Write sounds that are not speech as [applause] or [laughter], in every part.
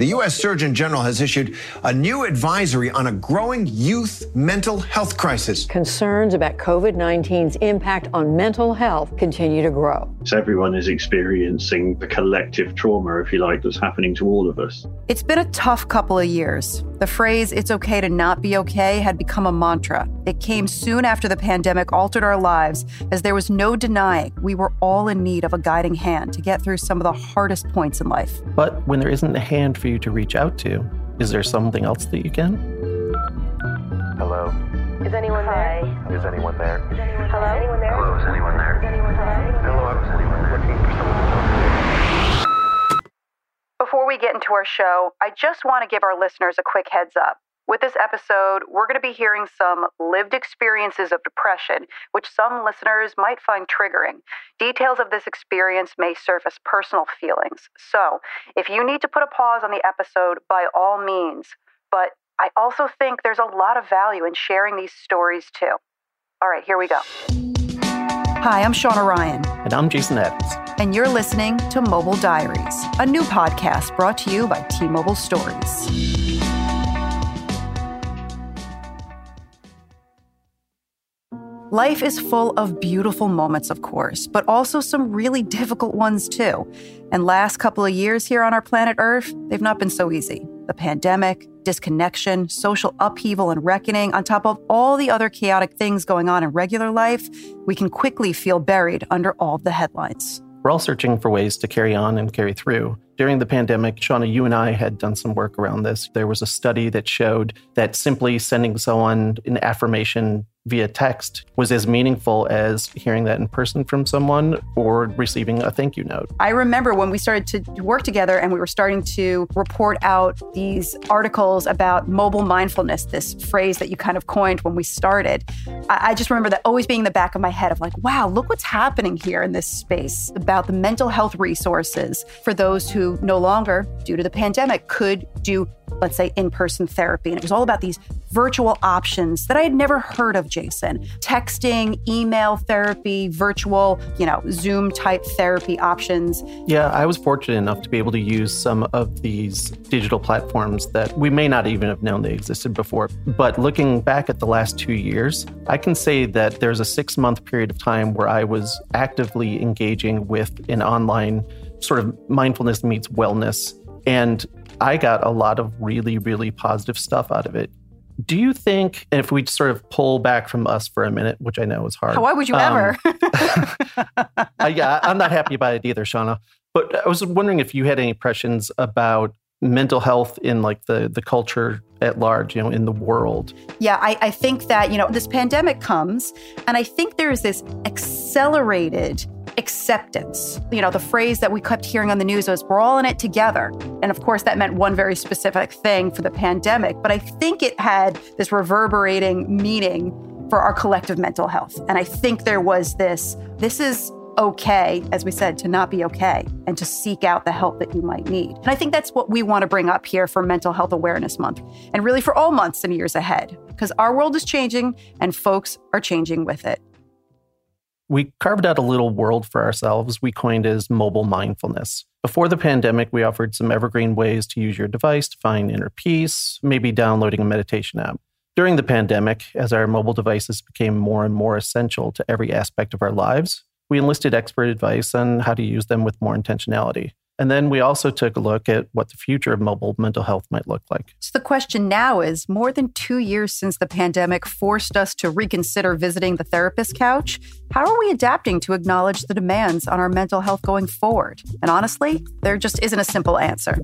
The U.S. Surgeon General has issued a new advisory on a growing youth mental health crisis. Concerns about COVID 19's impact on mental health continue to grow. So, everyone is experiencing the collective trauma, if you like, that's happening to all of us. It's been a tough couple of years. The phrase, it's okay to not be okay, had become a mantra. It came soon after the pandemic altered our lives, as there was no denying we were all in need of a guiding hand to get through some of the hardest points in life. But when there isn't a hand for you to reach out to, is there something else that you can? Hello. Is anyone Hi. there? Is anyone there? Is anyone Hello? Is anyone there? Hello, is anyone there? Is anyone there? Hello, is anyone there? Looking for someone Before we get into our show, I just want to give our listeners a quick heads up. With this episode, we're going to be hearing some lived experiences of depression, which some listeners might find triggering. Details of this experience may surface personal feelings. So, if you need to put a pause on the episode, by all means. But I also think there's a lot of value in sharing these stories too. All right, here we go. Hi, I'm Shawna Ryan. And I'm Jason Adams. And you're listening to Mobile Diaries, a new podcast brought to you by T Mobile Stories. Life is full of beautiful moments, of course, but also some really difficult ones too. And last couple of years here on our planet Earth, they've not been so easy. The pandemic, disconnection, social upheaval and reckoning, on top of all the other chaotic things going on in regular life, we can quickly feel buried under all the headlines. We're all searching for ways to carry on and carry through. During the pandemic, Shawna, you and I had done some work around this. There was a study that showed that simply sending someone an affirmation via text was as meaningful as hearing that in person from someone or receiving a thank you note. I remember when we started to work together and we were starting to report out these articles about mobile mindfulness, this phrase that you kind of coined when we started. I, just remember that always being in the back of my head of like, wow, look what's happening here in this space about the mental health resources for those who no longer, due to the pandemic, could do let's say, in person therapy. And it was all about these virtual options that I had never heard of, Jason. Texting, email therapy, virtual, you know, Zoom type therapy options. Yeah, I was fortunate enough to be able to use some of these digital platforms that we may not even have known they existed before. But looking back at the last two years, I can say that there's a six month period of time where I was actively engaging with an online sort of mindfulness meets wellness. And I got a lot of really, really positive stuff out of it. Do you think, if we sort of pull back from us for a minute, which I know is hard. Why would you um, ever? [laughs] [laughs] I, yeah, I'm not happy about it either, Shawna. But I was wondering if you had any impressions about mental health in like the the culture at large, you know, in the world. Yeah, I, I think that, you know, this pandemic comes and I think there's this accelerated acceptance. You know, the phrase that we kept hearing on the news was, we're all in it together. And of course, that meant one very specific thing for the pandemic. But I think it had this reverberating meaning for our collective mental health. And I think there was this this is okay, as we said, to not be okay and to seek out the help that you might need. And I think that's what we want to bring up here for Mental Health Awareness Month and really for all months and years ahead, because our world is changing and folks are changing with it we carved out a little world for ourselves we coined as mobile mindfulness. Before the pandemic, we offered some evergreen ways to use your device to find inner peace, maybe downloading a meditation app. During the pandemic, as our mobile devices became more and more essential to every aspect of our lives, we enlisted expert advice on how to use them with more intentionality. And then we also took a look at what the future of mobile mental health might look like. So the question now is more than two years since the pandemic forced us to reconsider visiting the therapist couch, how are we adapting to acknowledge the demands on our mental health going forward? And honestly, there just isn't a simple answer.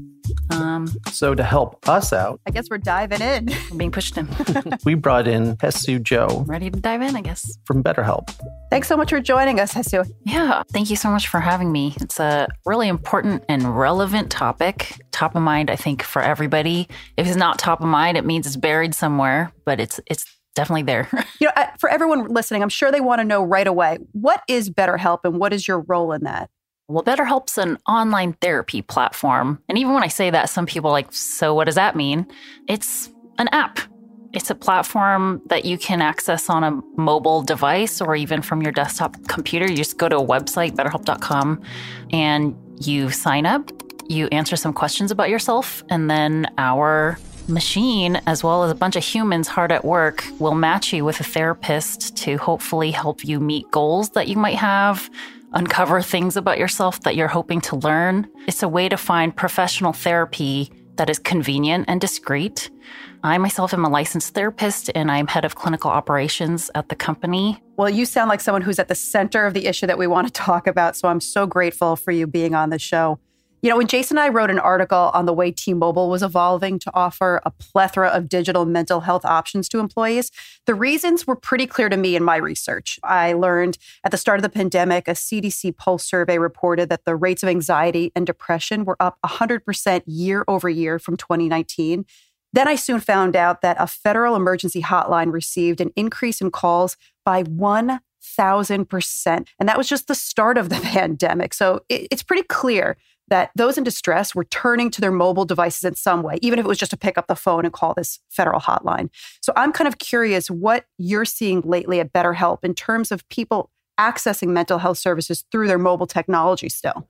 Um, so to help us out, I guess we're diving in. [laughs] We're being pushed in. [laughs] we brought in Haesue Jo. Ready to dive in, I guess. From BetterHelp. Thanks so much for joining us, Haesue. Yeah, thank you so much for having me. It's a really important and relevant topic. Top of mind, I think, for everybody. If it's not top of mind, it means it's buried somewhere, but it's it's definitely there. [laughs] you know, for everyone listening, I'm sure they want to know right away what is BetterHelp and what is your role in that? Well, BetterHelp's an online therapy platform. And even when I say that, some people like, so what does that mean? It's an app. It's a platform that you can access on a mobile device or even from your desktop computer. You just go to a website, betterhelp.com, and you sign up You answer some questions about yourself, and then our machine, as well as a bunch of humans hard at work, will match you with a therapist to hopefully help you meet goals that you might have, uncover things about yourself that you're hoping to learn. It's a way to find professional therapy that is convenient and discreet. I myself am a licensed therapist and I'm head of clinical operations at the company. Well, you sound like someone who's at the center of the issue that we want to talk about. So I'm so grateful for you being on the show. You know, when Jason and I wrote an article on the way T Mobile was evolving to offer a plethora of digital mental health options to employees, the reasons were pretty clear to me in my research. I learned at the start of the pandemic, a CDC Pulse survey reported that the rates of anxiety and depression were up 100% year over year from 2019. Then I soon found out that a federal emergency hotline received an increase in calls by 1,000%. And that was just the start of the [laughs] pandemic. So it, it's pretty clear that those in distress were turning to their mobile devices in some way, even if it was just to pick up the phone and call this federal hotline. So I'm kind of curious what you're seeing lately at BetterHelp in terms of people accessing mental health services through their mobile technology still.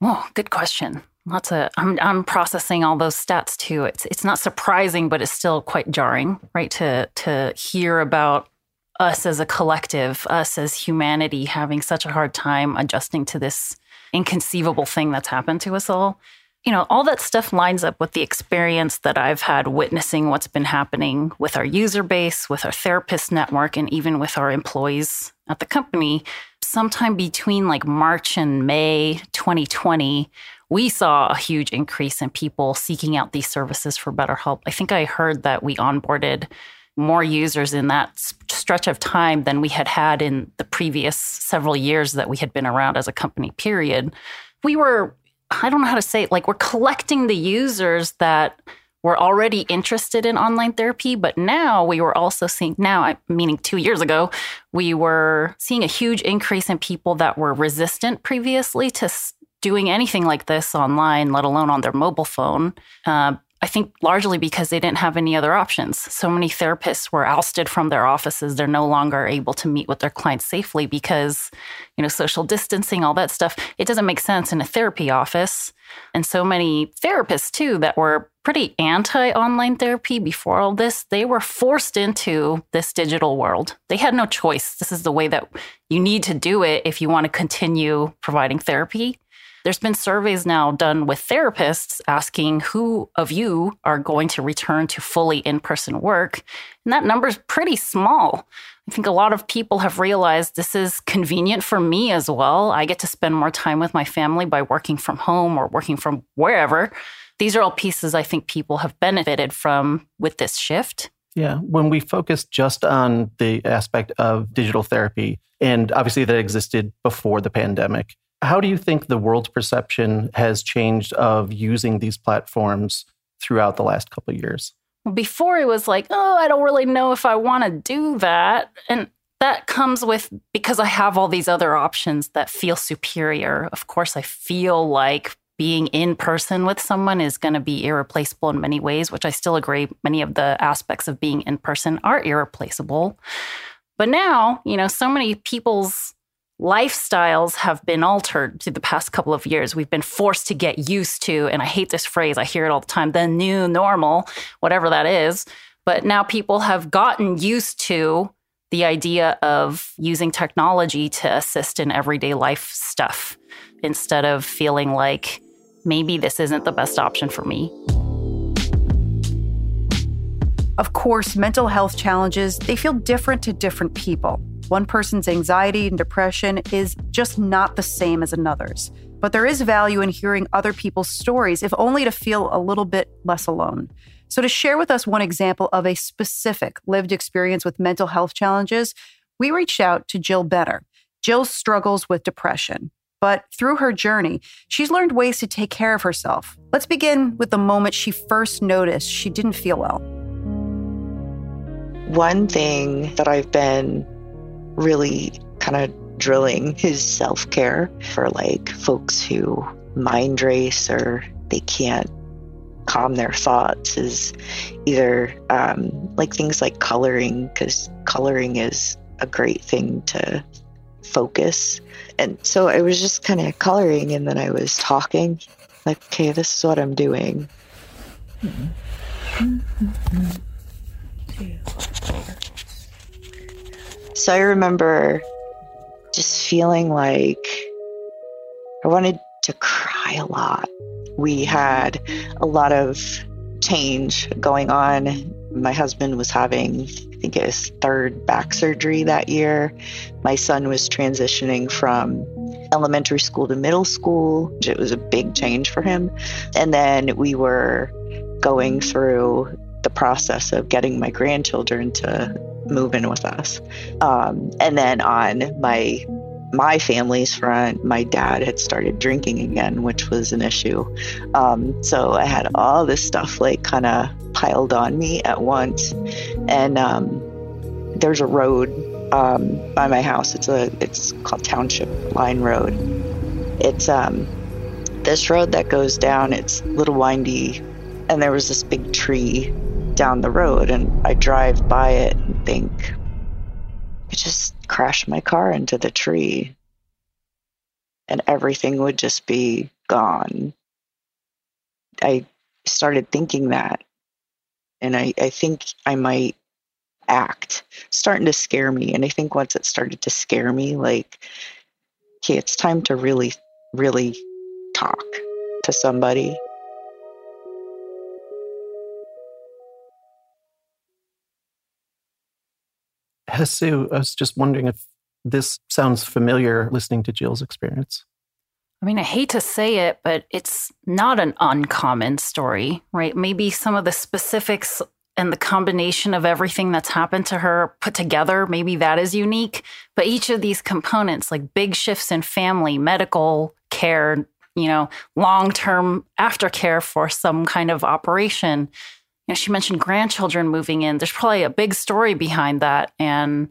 Oh, good question. Lots of I'm I'm processing all those stats too. It's it's not surprising, but it's still quite jarring, right? To to hear about us as a collective, us as humanity having such a hard time adjusting to this inconceivable thing that's happened to us all. You know, all that stuff lines up with the experience that I've had witnessing what's been happening with our user base, with our therapist network, and even with our employees at the company. Sometime between like March and May 2020, we saw a huge increase in people seeking out these services for BetterHelp. I think I heard that we onboarded more users in that stretch of time than we had had in the previous several years that we had been around as a company, period. We were, I don't know how to say it, like we're collecting the users that were already interested in online therapy, but now we were also seeing, now, meaning two years ago, we were seeing a huge increase in people that were resistant previously to doing anything like this online, let alone on their mobile phone. Uh, I think largely because they didn't have any other options. So many therapists were ousted from their offices. They're no longer able to meet with their clients safely because, you know, social distancing, all that stuff, it doesn't make sense in a therapy office. And so many therapists, too, that were pretty anti online therapy before all this, they were forced into this digital world. They had no choice. This is the way that you need to do it if you want to continue providing therapy. There's been surveys now done with therapists asking who of you are going to return to fully in person work. And that number is pretty small. I think a lot of people have realized this is convenient for me as well. I get to spend more time with my family by working from home or working from wherever. These are all pieces I think people have benefited from with this shift. Yeah, when we focus just on the aspect of digital therapy, and obviously that existed before the pandemic, how do you think the world's perception has changed of using these platforms throughout the last couple of years? Before it was like, oh, I don't really know if I want to do that. And that comes with because I have all these other options that feel superior. Of course, I feel like being in person with someone is going to be irreplaceable in many ways, which I still agree. Many of the aspects of being in person are irreplaceable. But now, you know, so many people's lifestyles have been altered to the past couple of years. We've been forced to get used to, and I hate this phrase, I hear it all the time, the new normal, whatever that is. But now people have gotten used to the idea of using technology to assist in everyday life stuff instead of feeling like maybe this isn't the best option for me. Of course, mental health challenges, they feel different to different people. One person's anxiety and depression is just not the same as another's. But there is value in hearing other people's stories, if only to feel a little bit less alone. So, to share with us one example of a specific lived experience with mental health challenges, we reached out to Jill Benner. Jill struggles with depression, but through her journey, she's learned ways to take care of herself. Let's begin with the moment she first noticed she didn't feel well. One thing that I've been really kind of drilling his self care for like folks who mind race or they can't calm their thoughts is either um, like things like coloring, because coloring is a great thing to focus. And so I was just kind of coloring and then I was talking Like, okay, this is what I'm doing. Mm-hmm. Mm-hmm. Mm-hmm. So I remember just feeling like I wanted to cry a lot. We had a lot of change going on. My husband was having, I think, his third back surgery that year. My son was transitioning from elementary school to middle school. It was a big change for him. And then we were going through the process of getting my grandchildren to move in with us. Um, and then on my my family's front, my dad had started drinking again, which was an issue. Um, so I had all this stuff like kind of piled on me at once. And um, there's a road um, by my house. It's a it's called Township Line Road. It's um, this road that goes down. It's a little windy, and there was this big tree down the road, and I drive by it and think, I just crashed my car into the tree, and everything would just be gone. I started thinking that, and I, I think I might act starting to scare me and i think once it started to scare me like okay it's time to really really talk to somebody Haesue, I was just wondering if this sounds familiar listening to Jill's experience. I mean, I hate to say it, but it's not an uncommon story, right? Maybe some of the specifics and the combination of everything that's happened to her put together, maybe that is unique. But each of these components, like big shifts in family, medical care, you know, long term aftercare for some kind of operation. You know, she mentioned grandchildren moving in. There's probably a big story behind that. And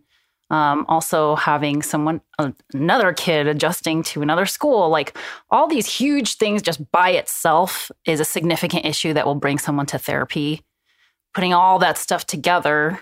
um, also having someone, uh, another kid adjusting to another school, like all these huge things just by itself is a significant issue that will bring someone to therapy putting all that stuff together,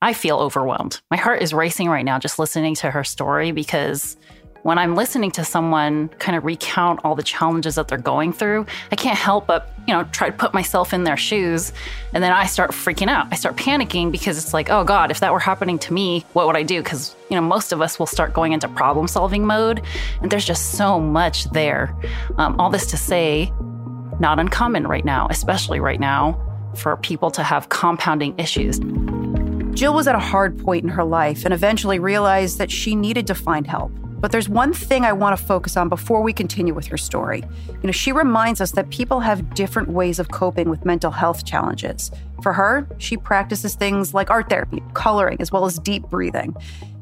I feel overwhelmed. My heart is racing right now just listening to her story because when I'm listening to someone kind of recount all the challenges that they're going through, I can't help but, you know, try to put myself in their shoes. And then I start freaking out. I start panicking because it's like, oh God, if that were happening to me, what would I do? Because, you know, most of us will start going into problem solving mode. And there's just so much there. Um, all this to say, not uncommon right now, especially right now for people to have compounding issues. Jill was at a hard point in her life and eventually realized that she needed to find help. But there's one thing I want to focus on before we continue with her story. You know, she reminds us that people have different ways of coping with mental health challenges. For her, she practices things like art therapy, coloring, as well as deep breathing.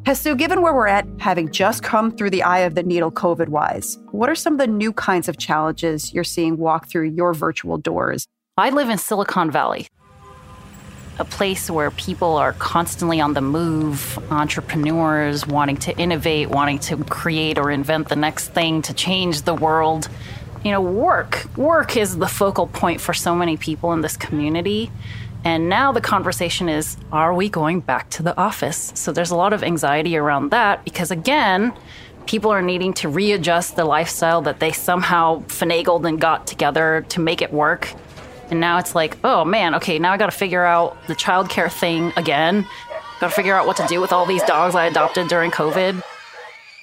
Haesue, given where we're at, having just come through the eye of the needle COVID wise, what are some of the new kinds of challenges you're seeing walk through your virtual doors? I live in Silicon Valley, a place where people are constantly on the move, entrepreneurs wanting to innovate, wanting to create or invent the next thing to change the world. You know, work, work is the focal point for so many people in this community. And now the conversation is are we going back to the office? So there's a lot of anxiety around that because, again, people are needing to readjust the lifestyle that they somehow finagled and got together to make it work and now it's like, oh man, okay, now I got to figure out the childcare thing again. Got to figure out what to do with all these dogs I adopted during COVID.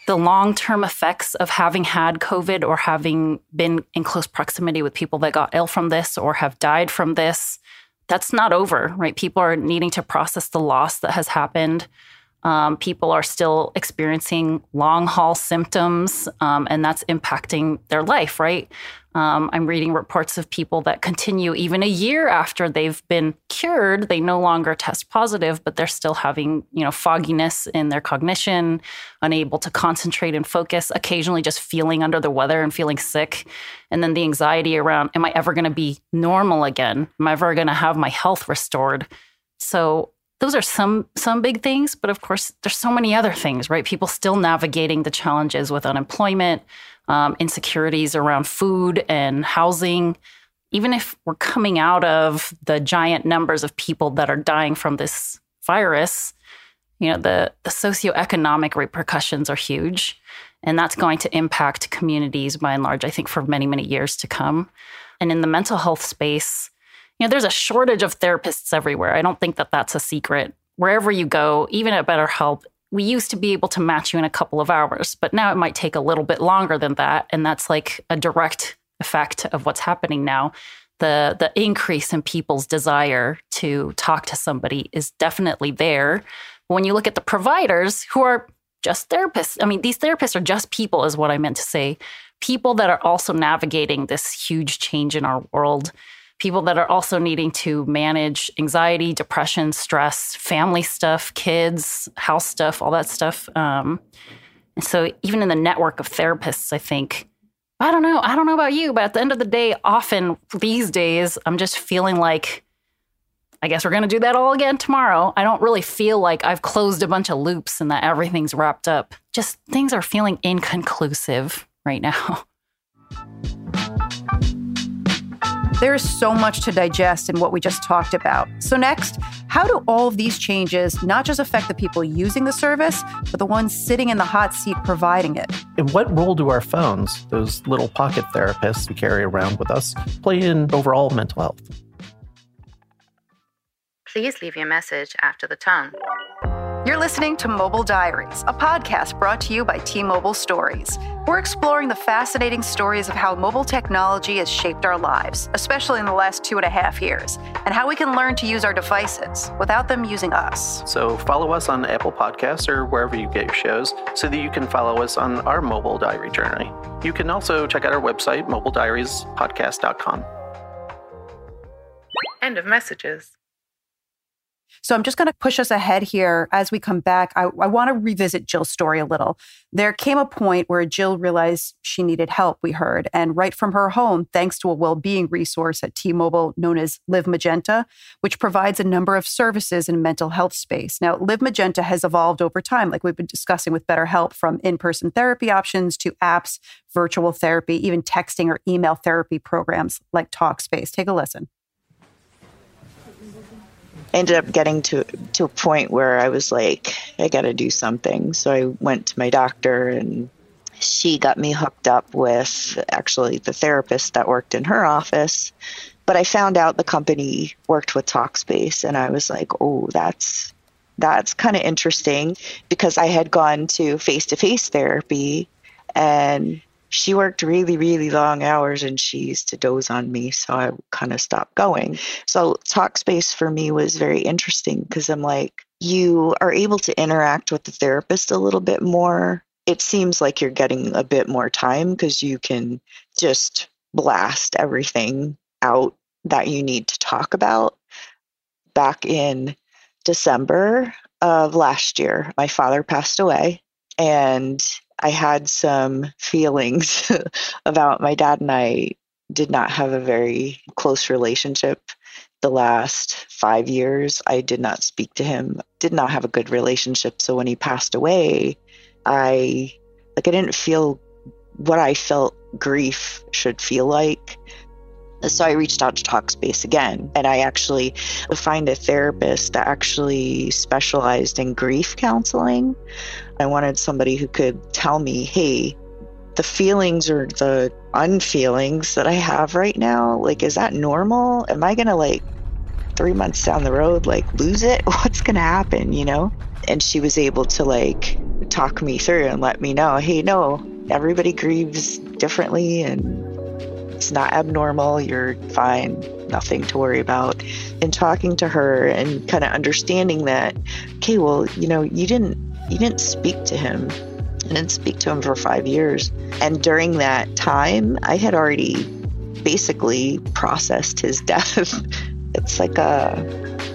The long term effects of having had COVID or having been in close proximity with people that got ill from this or have died from this, that's not over, right? People are needing to process the loss that has happened. Um, people are still experiencing long haul symptoms, um, and that's impacting their life, right? Um, I'm reading reports of people that continue even a year after they've been cured. They no longer test positive, but they're still having, you know, fogginess in their cognition, unable to concentrate and focus, occasionally just feeling under the weather and feeling sick. And then the anxiety around, am I ever going to be normal again? Am I ever going to have my health restored? So those are some some big things, but of course, there's so many other things, right? People still navigating the challenges with unemployment, um, insecurities around food and housing. Even if we're coming out of the giant numbers of people that are dying from this virus, you know, the, the socioeconomic repercussions are huge. And that's going to impact communities by and large, I think, for many, many years to come. And in the mental health space, you know, there's a shortage of therapists everywhere. I don't think that that's a secret. Wherever you go, even at BetterHelp, we used to be able to match you in a couple of hours, but now it might take a little bit longer than that. And that's like a direct effect of what's happening now. The, the increase in people's desire to talk to somebody is definitely there. When you look at the providers who are just therapists, I mean, these therapists are just people, is what I meant to say. People that are also navigating this huge change in our world people that are also needing to manage anxiety, depression, stress, family stuff, kids, house stuff, all that stuff. Um, and so, even in the network of therapists, I think, I don't know, I don't know about you, but at the end of the day, often these days, I'm just feeling like, I guess we're going to do that all again tomorrow. I don't really feel like I've closed a bunch of loops and that everything's wrapped up. Just things are feeling inconclusive right now. [laughs] There is so much to digest in what we just talked about. So, next, how do all of these changes not just affect the people using the service, but the ones sitting in the hot seat providing it? And what role do our phones, those little pocket therapists we carry around with us, play in overall mental health? Please leave your message after the tone. You're listening to Mobile Diaries, a podcast brought to you by T Mobile Stories. We're exploring the fascinating stories of how mobile technology has shaped our lives, especially in the last two and a half years, and how we can learn to use our devices without them using us. So follow us on Apple Podcasts or wherever you get your shows so that you can follow us on our mobile diary journey. You can also check out our website, mobilediariespodcast.com. End of messages. So I'm just going to push us ahead here as we come back. I, I want to revisit Jill's story a little. There came a point where Jill realized she needed help, we heard, and right from her home, thanks to a well being resource at T Mobile known as Live Magenta, which provides a number of services in mental health space. Now, Live Magenta has evolved over time, like we've been discussing with BetterHelp, from in person therapy options to apps, virtual therapy, even texting or email therapy programs like Talkspace. Take a listen. Ended up getting to to a point where I was like, I got to do something. So I went to my doctor, and she got me hooked up with actually the therapist that worked in her office. But I found out the company worked with Talkspace, and I was like, oh, that's that's kind of interesting because I had gone to face to face therapy, and she worked really, really long hours and she used to doze on me. So I kind of stopped going. So Talkspace for me was very interesting because I'm like, you are able to interact with the therapist a little bit more. It seems like you're getting a bit more time because you can just blast everything out that you need to talk about. Back in December of last year, my father passed away and I had some feelings [laughs] about my dad and I did not have a very close relationship. The last five years, I did not speak to him, did not have a good relationship. So when he passed away, I like I didn't feel what I felt grief should feel like. So I reached out to Talkspace again, and I actually find a therapist that actually specialized in grief counseling. I wanted somebody who could tell me, hey, the feelings or the unfeelings that I have right now, like, is that normal? Am I going to, like, three months down the road, like, lose it? [laughs] What's going to happen, you know? And she was able to, like, talk me through and let me know, hey, no, everybody grieves differently and it's not abnormal. You're fine. Nothing to worry about. And talking to her and kind of understanding that, okay, well, you know, you didn't you didn't speak to him. I didn't speak to him for five years. And during that time, I had already basically processed his [laughs] death. it's like a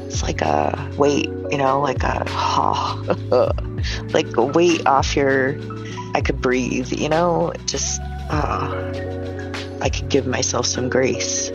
it's like a weight, you know, like a oh, [laughs] like a weight off your I could breathe, you know, just uh, I could give myself some grace.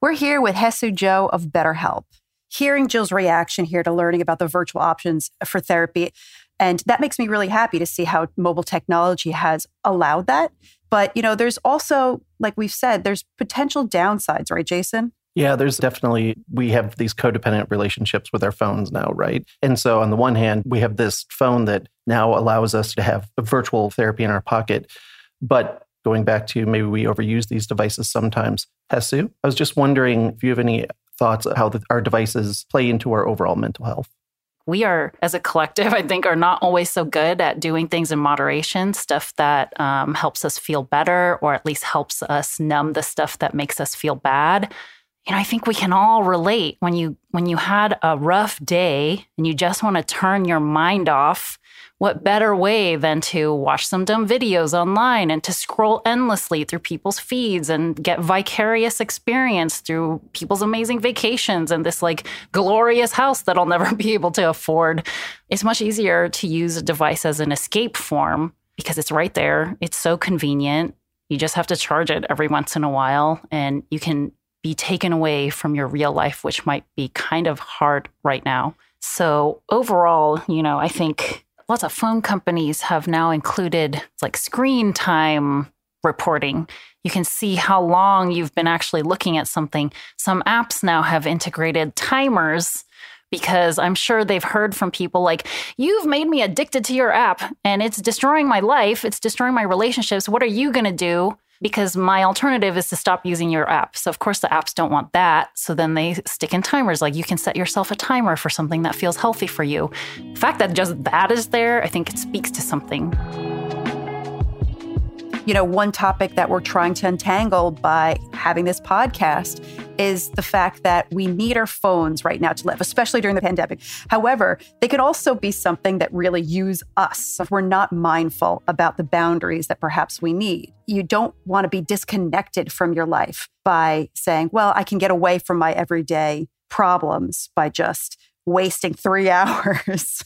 We're here with Haesue Jo of BetterHelp. Hearing Jill's reaction here to learning about the virtual options for therapy, and that makes me really happy to see how mobile technology has allowed that. But, you know, there's also, like we've said, there's potential downsides, right, Jason? Yeah, there's definitely, we have these codependent relationships with our phones now, right? And so, on the one hand, we have this phone that now allows us to have virtual therapy in our pocket. But going back to maybe we overuse these devices sometimes. Haesue, I was just wondering if you have any thoughts how the, our devices play into our overall mental health. We are, as a collective, [laughs] I think, are not always so good at doing things in moderation, stuff that um, helps us feel better or at least helps us numb the stuff that makes us feel bad I think we can all relate when you when you had a rough day and you just want to turn your mind off. What better way than to watch some dumb videos online and to scroll endlessly through people's feeds and get vicarious experience through people's amazing vacations and this like glorious house that I'll [laughs] never be able to afford. It's much easier to use a device as an escape form because it's right there. It's so convenient. You just have to charge it every once in a while and you can be taken away from your real life, which might be kind of hard right now. So, overall, you know, I think lots of phone companies have now included like screen time reporting. You can see how long you've been actually looking at something. Some apps now have integrated timers because I'm sure they've heard from people like, You've made me addicted to your app and it's destroying my life, it's destroying my relationships. What are you going to do? Because my alternative is to stop using your app. So, of course, the apps don't want that. So then they stick in timers like you can set yourself a timer for something that feels healthy for you. The fact that just that is there, I think it speaks to something you know, one topic that we're trying to untangle by having this podcast is the fact that we need our phones right now to live, especially during the pandemic. However, they could also be something that really use us if we're not mindful about the boundaries that perhaps we need. You don't want to be disconnected from your life by saying, well, I can get away from my everyday problems by just wasting three [laughs] hours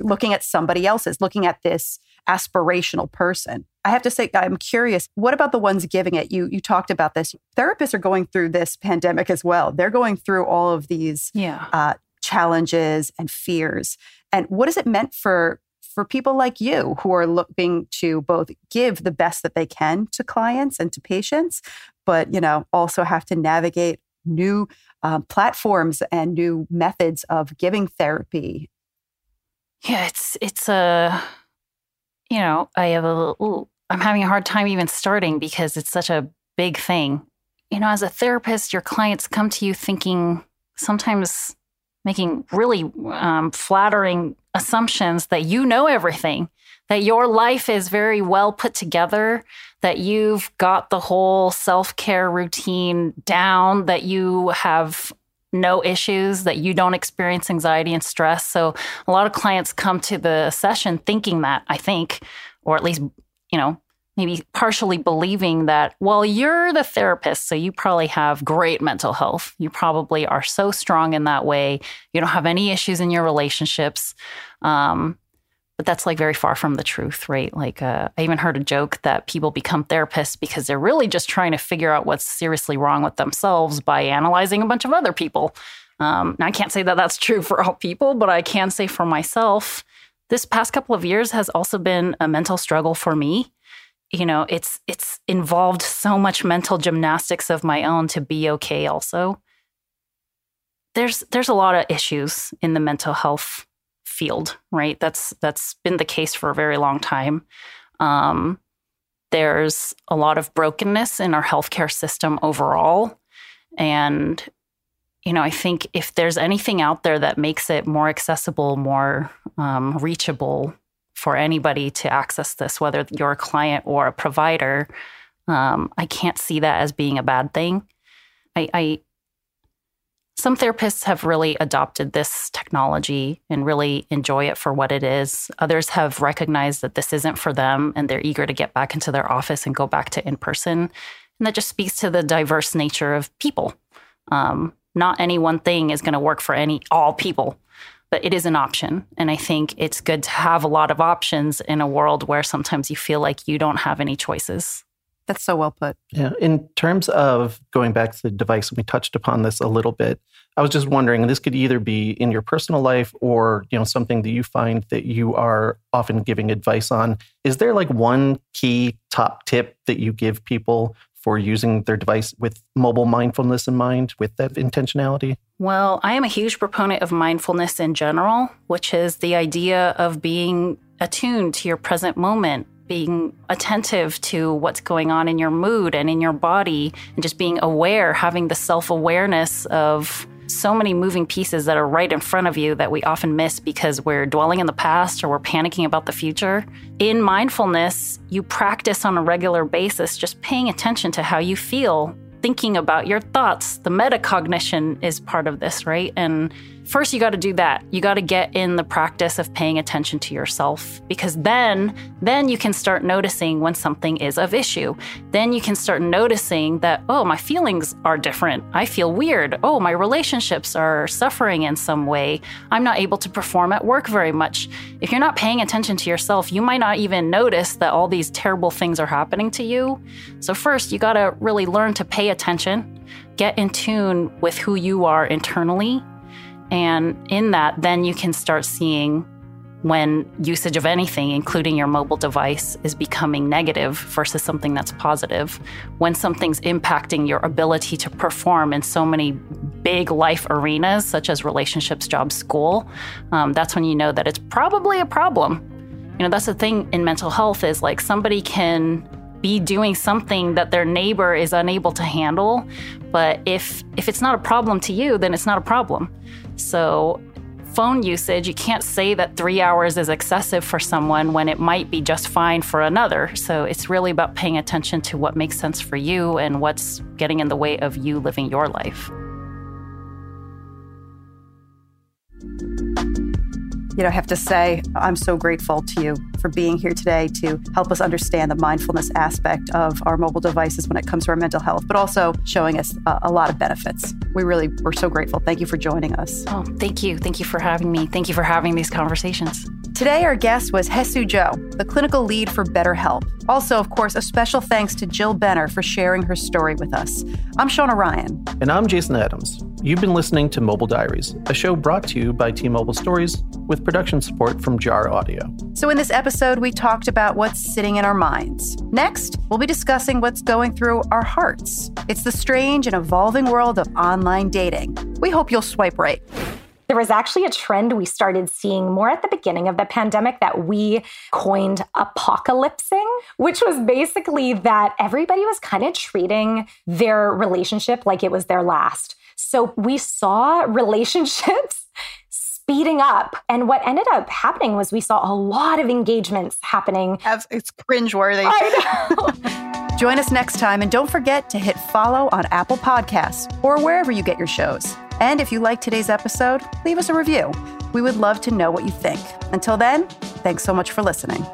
looking at somebody else's, looking at this aspirational person. I have to say, I'm curious. What about the ones giving it? You you talked about this. Therapists are going through this pandemic as well. They're going through all of these yeah. uh, challenges and fears. And what has it meant for for people like you who are looking to both give the best that they can to clients and to patients, but you know also have to navigate new uh, platforms and new methods of giving therapy? Yeah, it's it's a you know, I have a ooh, I'm having a hard time even starting because it's such a big thing. You know, as a therapist, your clients come to you thinking sometimes making really um, flattering assumptions that you know everything, that your life is very well put together, that you've got the whole self care routine down, that you have no issues, that you don't experience anxiety and stress. So a lot of clients come to the session thinking that, I think, or at least, you know, maybe partially believing that, well, you're the therapist, so you probably have great mental health. You probably are so strong in that way. You don't have any issues in your relationships. Um, but that's like very far from the truth, right? Like, uh, I even heard a joke that people become therapists because they're really just trying to figure out what's seriously wrong with themselves by analyzing a bunch of other people. Um, I can't say that that's true for all people, but I can say for myself, this past couple of years has also been a mental struggle for me. You know, it's it's involved so much mental gymnastics of my own to be okay. Also, there's there's a lot of issues in the mental health field, right? That's that's been the case for a very long time. Um, there's a lot of brokenness in our healthcare system overall, and you know, I think if there's anything out there that makes it more accessible, more um, reachable for anybody to access this, whether you're a client or a provider, um, I can't see that as being a bad thing. I, I some therapists have really adopted this technology and really enjoy it for what it is. Others have recognized that this isn't for them and they're eager to get back into their office and go back to in person. And that just speaks to the diverse nature of people. Um, not any one thing is going to work for any all people, but it is an option. And I think it's good to have a lot of options in a world where sometimes you feel like you don't have any choices. That's so well put. Yeah. In terms of going back to the device, we touched upon this a little bit. I was just wondering, this could either be in your personal life or, you know, something that you find that you are often giving advice on. Is there like one key top tip that you give people for using their device with mobile mindfulness in mind, with that intentionality? Well, I am a huge proponent of mindfulness in general, which is the idea of being attuned to your present moment, being attentive to what's going on in your mood and in your body, and just being aware, having the self awareness of so many moving pieces that are right in front of you that we often miss because we're dwelling in the past or we're panicking about the future. In mindfulness, you practice on a regular basis just paying attention to how you feel, thinking about your thoughts. The metacognition is part of this, right? And first you got to do that. You got to get in the practice of paying attention to yourself because then then you can start noticing when something is of issue. Then you can start noticing that oh, my feelings are different. I feel weird. Oh, my relationships are suffering in some way. I'm not able to perform at work very much. If you're not paying attention to yourself, you might not even notice that all these terrible things are happening to you. So first, you got to really learn to pay attention. Get in tune with who you are internally and in that, then you can start seeing when usage of anything, including your mobile device, is becoming negative versus something that's positive. When something's impacting your ability to perform in so many big life arenas, such as relationships, jobs, school, um, that's when you know that it's probably a problem. You know, that's the thing in mental health is like somebody can be doing something that their neighbor is unable to handle but if if it's not a problem to you then it's not a problem so, phone usage, you can't say that three hours is excessive for someone when it might be just fine for another. So, it's really about paying attention to what makes sense for you and what's getting in the way of you living your life. You know, have to say, I'm so grateful to you for being here today to help us understand the mindfulness aspect of our mobile devices when it comes to our mental health, but also showing us a, a lot of benefits. We really, we're so grateful. Thank you for joining us. Oh, thank you. Thank you for having me. Thank you for having these conversations. Today, our guest was Haesue Jo, the clinical lead for Better BetterHelp. Also, of course, a special thanks to Jill Benner for sharing her story with us. I'm Shawna Ryan. And I'm Jason Adams. You've been listening to Mobile Diaries, a show brought to you by T Mobile Stories with production support from Jar Audio. So, in this episode, we talked about what's sitting in our minds. Next, we'll be discussing what's going through our hearts. It's the strange and evolving world of online dating. We hope you'll swipe right. There was actually a trend we started seeing more at the beginning of the pandemic that we coined apocalypsing, which was basically that everybody was kind of treating their relationship like it was their last. So we saw relationships [laughs] speeding up. And what ended up happening was we saw a lot of engagements happening. It's cringeworthy. I know. [laughs] Join us next time and don't forget to hit follow on Apple Podcasts or wherever you get your shows. And if you like today's episode, leave us a review. We would love to know what you think. Until then, thanks so much for listening.